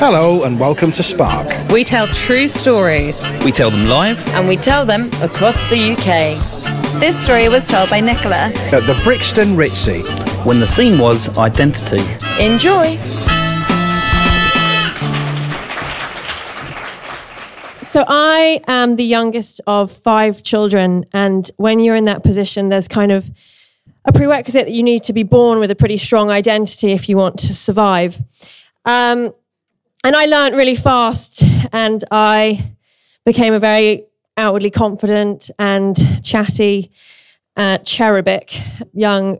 Hello and welcome to Spark. We tell true stories We tell them live. and we tell them across the UK. This story was told by Nicola. At the Brixton Ritzy. When the theme was identity. Enjoy! So I am the youngest of five children, and when you're in that position, there's kind of a prerequisite that you need to be born with a pretty strong identity if you want to survive. Um, and I learned really fast, and I became a very outwardly confident and chatty, uh, cherubic young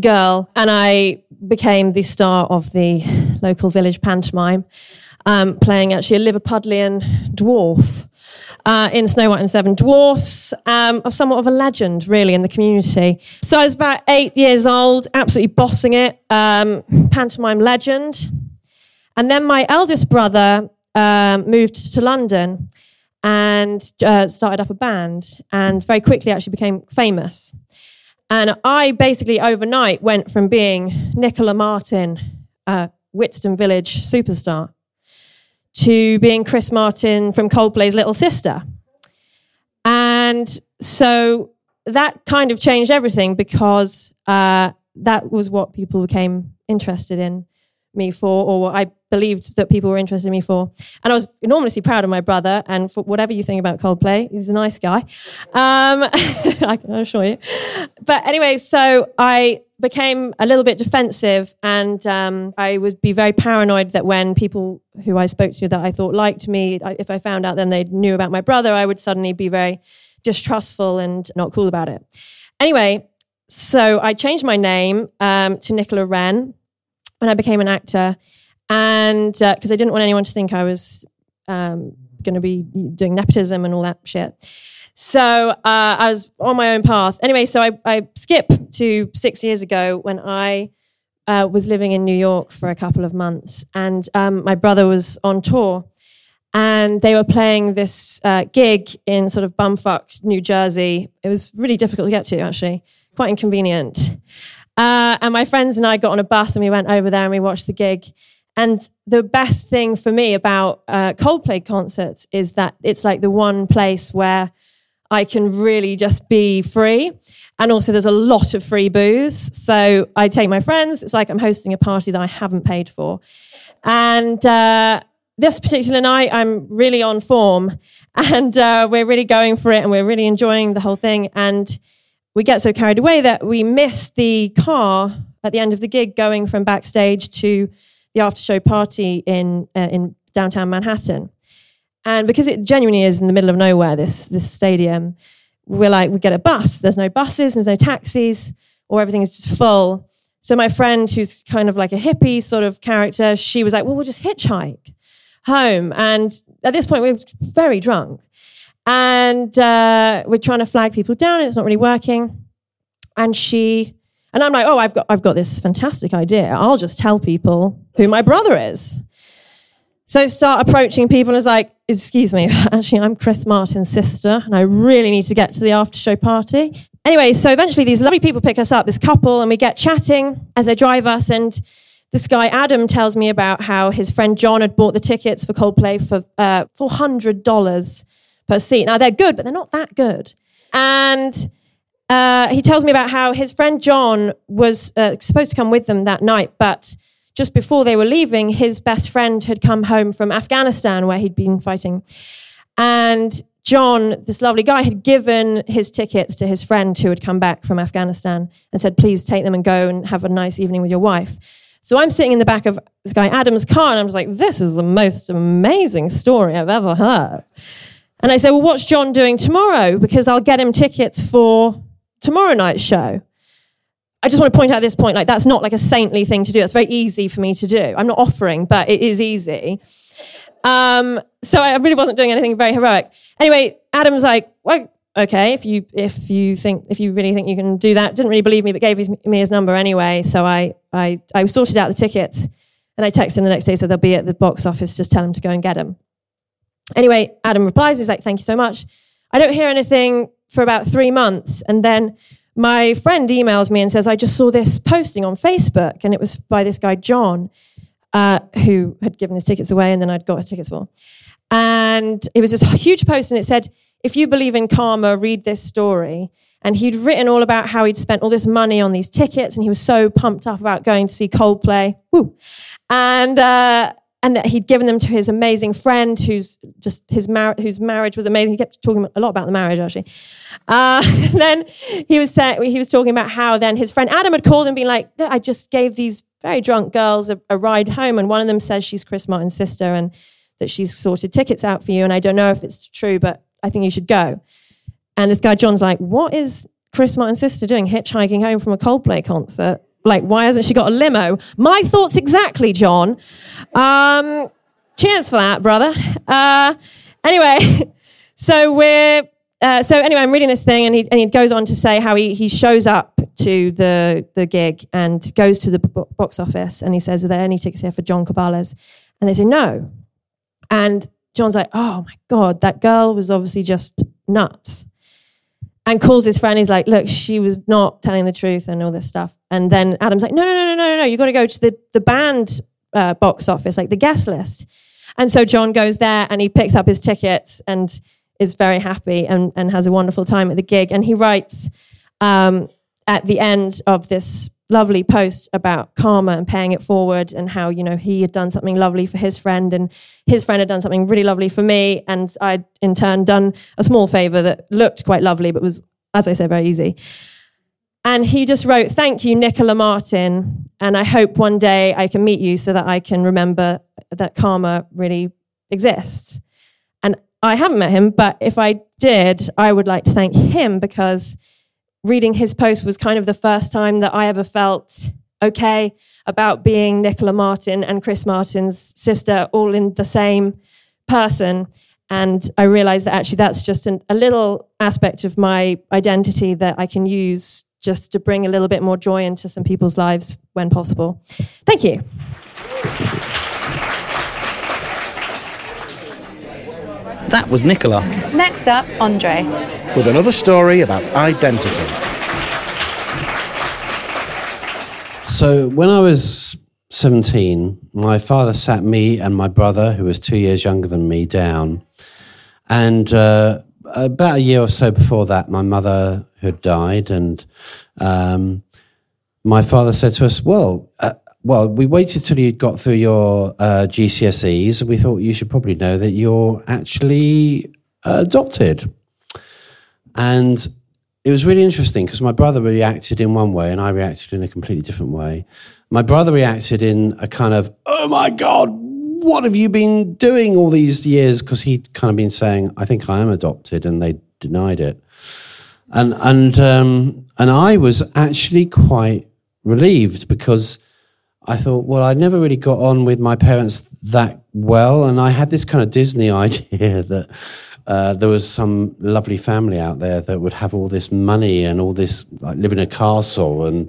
girl, and I became the star of the local village pantomime um, playing actually a Liverpudlian dwarf uh, in Snow White and Seven Dwarfs, um, of somewhat of a legend, really, in the community. So I was about eight years old, absolutely bossing it, um, pantomime legend. And then my eldest brother um, moved to London and uh, started up a band, and very quickly actually became famous. And I basically overnight went from being Nicola Martin, uh, Whitestone Village superstar, to being Chris Martin from Coldplay's Little Sister. And so that kind of changed everything because uh, that was what people became interested in me for, or what I believed that people were interested in me for. And I was enormously proud of my brother. And for whatever you think about Coldplay, he's a nice guy. Um, I can assure you. But anyway, so I became a little bit defensive, and um, I would be very paranoid that when people who I spoke to that I thought liked me, if I found out then they knew about my brother, I would suddenly be very distrustful and not cool about it. Anyway, so I changed my name um, to Nicola Wren when I became an actor, and because I didn't want anyone to think I was um, going to be doing nepotism and all that shit. So uh, I was on my own path. Anyway, so I, I skip to six years ago when I uh, was living in New York for a couple of months, and um, my brother was on tour, and they were playing this uh, gig in sort of bumfuck New Jersey. It was really difficult to get to, actually, quite inconvenient. Uh, and my friends and I got on a bus and we went over there and we watched the gig. And the best thing for me about uh, Coldplay concerts is that it's like the one place where I can really just be free. And also, there's a lot of free booze. So I take my friends. It's like I'm hosting a party that I haven't paid for. And uh, this particular night, I'm really on form. And uh, we're really going for it and we're really enjoying the whole thing. And we get so carried away that we miss the car at the end of the gig going from backstage to the after show party in uh, in downtown Manhattan. And because it genuinely is in the middle of nowhere, this this stadium, we're like we get a bus. There's no buses, there's no taxis, or everything is just full. So my friend, who's kind of like a hippie sort of character, she was like, "Well, we'll just hitchhike home." And at this point, we were very drunk, and uh, we're trying to flag people down, and it's not really working. And she and I'm like, "Oh, I've got I've got this fantastic idea. I'll just tell people who my brother is." So start approaching people and like, excuse me, actually, I'm Chris Martin's sister and I really need to get to the after show party. Anyway, so eventually these lovely people pick us up, this couple, and we get chatting as they drive us. And this guy, Adam, tells me about how his friend John had bought the tickets for Coldplay for uh, $400 per seat. Now they're good, but they're not that good. And uh, he tells me about how his friend John was uh, supposed to come with them that night, but just before they were leaving, his best friend had come home from Afghanistan where he'd been fighting. And John, this lovely guy, had given his tickets to his friend who had come back from Afghanistan and said, please take them and go and have a nice evening with your wife. So I'm sitting in the back of this guy Adam's car and I'm just like, this is the most amazing story I've ever heard. And I say, well, what's John doing tomorrow? Because I'll get him tickets for tomorrow night's show. I just want to point out this point, like that's not like a saintly thing to do. It's very easy for me to do. I'm not offering, but it is easy. Um, so I really wasn't doing anything very heroic. Anyway, Adam's like, well, okay, if you if you think if you really think you can do that, didn't really believe me, but gave me his number anyway. So I I I sorted out the tickets, and I texted him the next day, said they'll be at the box office. Just tell him to go and get them. Anyway, Adam replies, he's like, thank you so much. I don't hear anything for about three months, and then my friend emails me and says, I just saw this posting on Facebook, and it was by this guy, John, uh, who had given his tickets away, and then I'd got his tickets for. And it was this huge post, and it said, If you believe in karma, read this story. And he'd written all about how he'd spent all this money on these tickets, and he was so pumped up about going to see Coldplay. Woo. And, uh, and that he'd given them to his amazing friend who's just his mar- whose marriage was amazing. He kept talking a lot about the marriage actually. Uh, then he was he was talking about how then his friend Adam had called and been like, I just gave these very drunk girls a, a ride home, and one of them says she's Chris Martin's sister and that she's sorted tickets out for you, and I don't know if it's true, but I think you should go. And this guy John's like, what is Chris Martin's sister doing hitchhiking home from a Coldplay concert? Like, why hasn't she got a limo? My thoughts exactly, John. Um, cheers for that, brother. Uh, anyway, so we're uh, so anyway, I'm reading this thing, and he and he goes on to say how he he shows up to the the gig and goes to the box office, and he says, "Are there any tickets here for John Cabales?" And they say no, and John's like, "Oh my god, that girl was obviously just nuts." And calls his friend. He's like, "Look, she was not telling the truth and all this stuff." And then Adam's like, "No, no, no, no, no, no! You got to go to the the band uh, box office, like the guest list." And so John goes there and he picks up his tickets and is very happy and and has a wonderful time at the gig. And he writes um, at the end of this lovely post about karma and paying it forward and how you know he had done something lovely for his friend and his friend had done something really lovely for me. And i'd in turn done a small favor that looked quite lovely but was as i said very easy. And he just wrote thank you nicola martin. And i hope one day i can meet you so that i can remember that karma really exists. And i haven't met him but if i did i would like to thank him because reading his post was kind of the first time that I ever felt okay about being Nicola Martin and Chris Martin's sister all in the same person. And I realized that actually that's just an, a little aspect of my identity that I can use just to bring a little bit more joy into some people's lives when possible. Thank you. That was Nicola. Next up, Andre. with another story about identity. So when I was 17, my father sat me and my brother, who was two years younger than me, down. And uh, about a year or so before that, my mother had died. And um, my father said to us, Well, uh, well, we waited till you'd got through your uh, GCSEs. We thought you should probably know that you're actually adopted. And it was really interesting because my brother reacted in one way and I reacted in a completely different way. My brother reacted in a kind of, oh my God, what have you been doing all these years? Because he'd kind of been saying, I think I am adopted, and they denied it. And, and, um, and I was actually quite relieved because I thought, well, I never really got on with my parents that well. And I had this kind of Disney idea that uh, there was some lovely family out there that would have all this money and all this like live in a castle and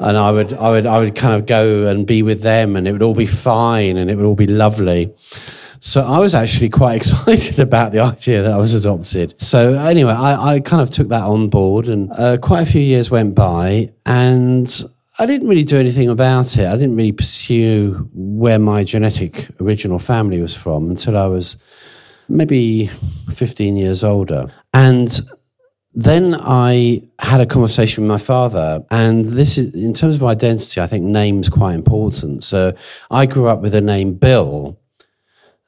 and I would I would I would kind of go and be with them and it would all be fine and it would all be lovely. So I was actually quite excited about the idea that I was adopted. So anyway, I, I kind of took that on board and uh, quite a few years went by and I didn't really do anything about it. I didn't really pursue where my genetic original family was from until I was maybe 15 years older. And then I had a conversation with my father, and this is in terms of identity, I think name's quite important. So I grew up with the name Bill,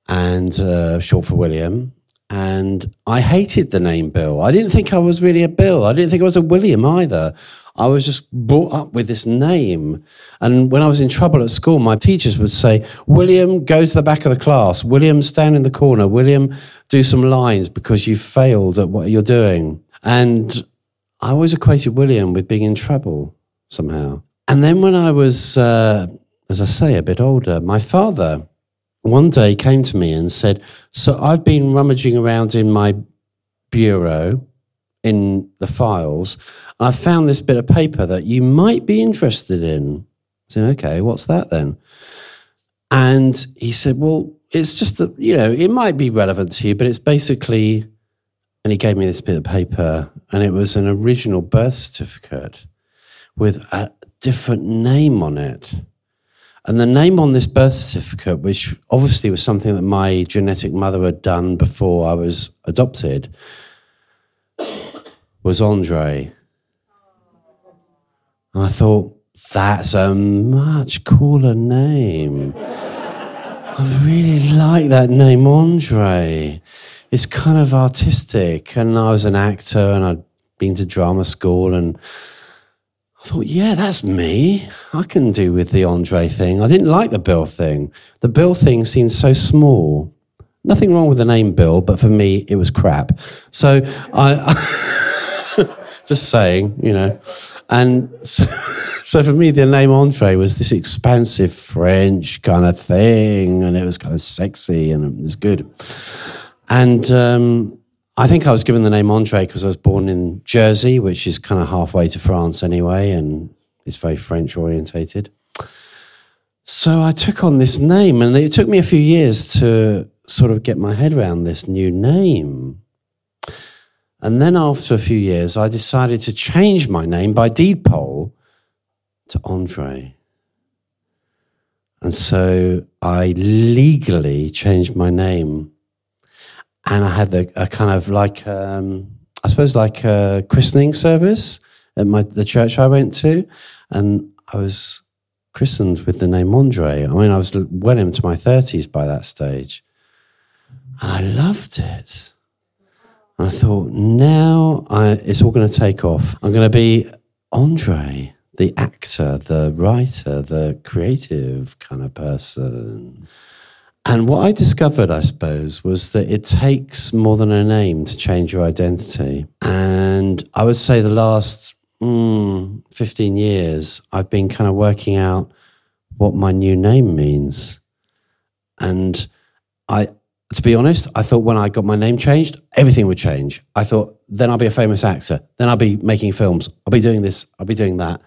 and uh, short for William, and I hated the name Bill. I didn't think I was really a Bill. I didn't think I was a William either. I was just brought up with this name. And when I was in trouble at school, my teachers would say, William, go to the back of the class. William, stand in the corner. William, do some lines because you failed at what you're doing. And I always equated William with being in trouble somehow. And then when I was, uh, as I say, a bit older, my father one day came to me and said, So I've been rummaging around in my bureau in the files, I found this bit of paper that you might be interested in. I said, Okay, what's that then? And he said, Well, it's just that, you know, it might be relevant to you, but it's basically, and he gave me this bit of paper, and it was an original birth certificate with a different name on it. And the name on this birth certificate, which obviously was something that my genetic mother had done before I was adopted, was Andre. And I thought, that's a much cooler name. I really like that name, Andre. It's kind of artistic. And I was an actor and I'd been to drama school and I thought, yeah, that's me. I can do with the Andre thing. I didn't like the Bill thing. The Bill thing seemed so small. Nothing wrong with the name Bill, but for me, it was crap. So I, just saying, you know. And so, so for me, the name Andre was this expansive French kind of thing, and it was kind of sexy and it was good. And um, I think I was given the name Andre because I was born in Jersey, which is kind of halfway to France anyway, and it's very French orientated. So I took on this name, and it took me a few years to sort of get my head around this new name. And then after a few years, I decided to change my name by deed poll to Andre. And so I legally changed my name and I had the, a kind of like, um, I suppose, like a christening service at my the church I went to, and I was christened with the name Andre. I mean, I was well into my thirties by that stage, and I loved it. I thought, now I, it's all going to take off. I'm going to be Andre, the actor, the writer, the creative kind of person. And what I discovered, I suppose, was that it takes more than a name to change your identity. And I would say the last mm, 15 years, I've been kind of working out what my new name means. And I, to be honest, I thought when I got my name changed, everything would change. I thought then I'll be a famous actor. Then I'll be making films. I'll be doing this. I'll be doing that.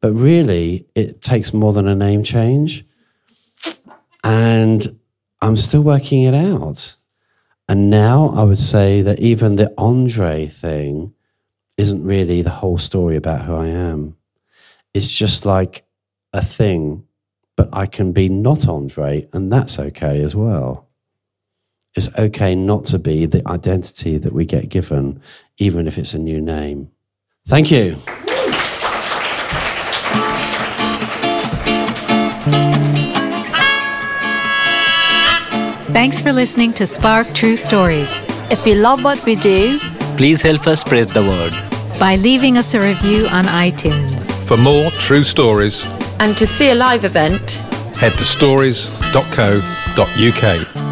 But really, it takes more than a name change. And I'm still working it out. And now I would say that even the Andre thing isn't really the whole story about who I am. It's just like a thing, but I can be not Andre, and that's okay as well. It's okay not to be the identity that we get given, even if it's a new name. Thank you. Thanks for listening to Spark True Stories. If you love what we do, Please help us spread the word. By leaving us a review on iTunes. For more true stories, and to see a live event, head to stories.co.uk.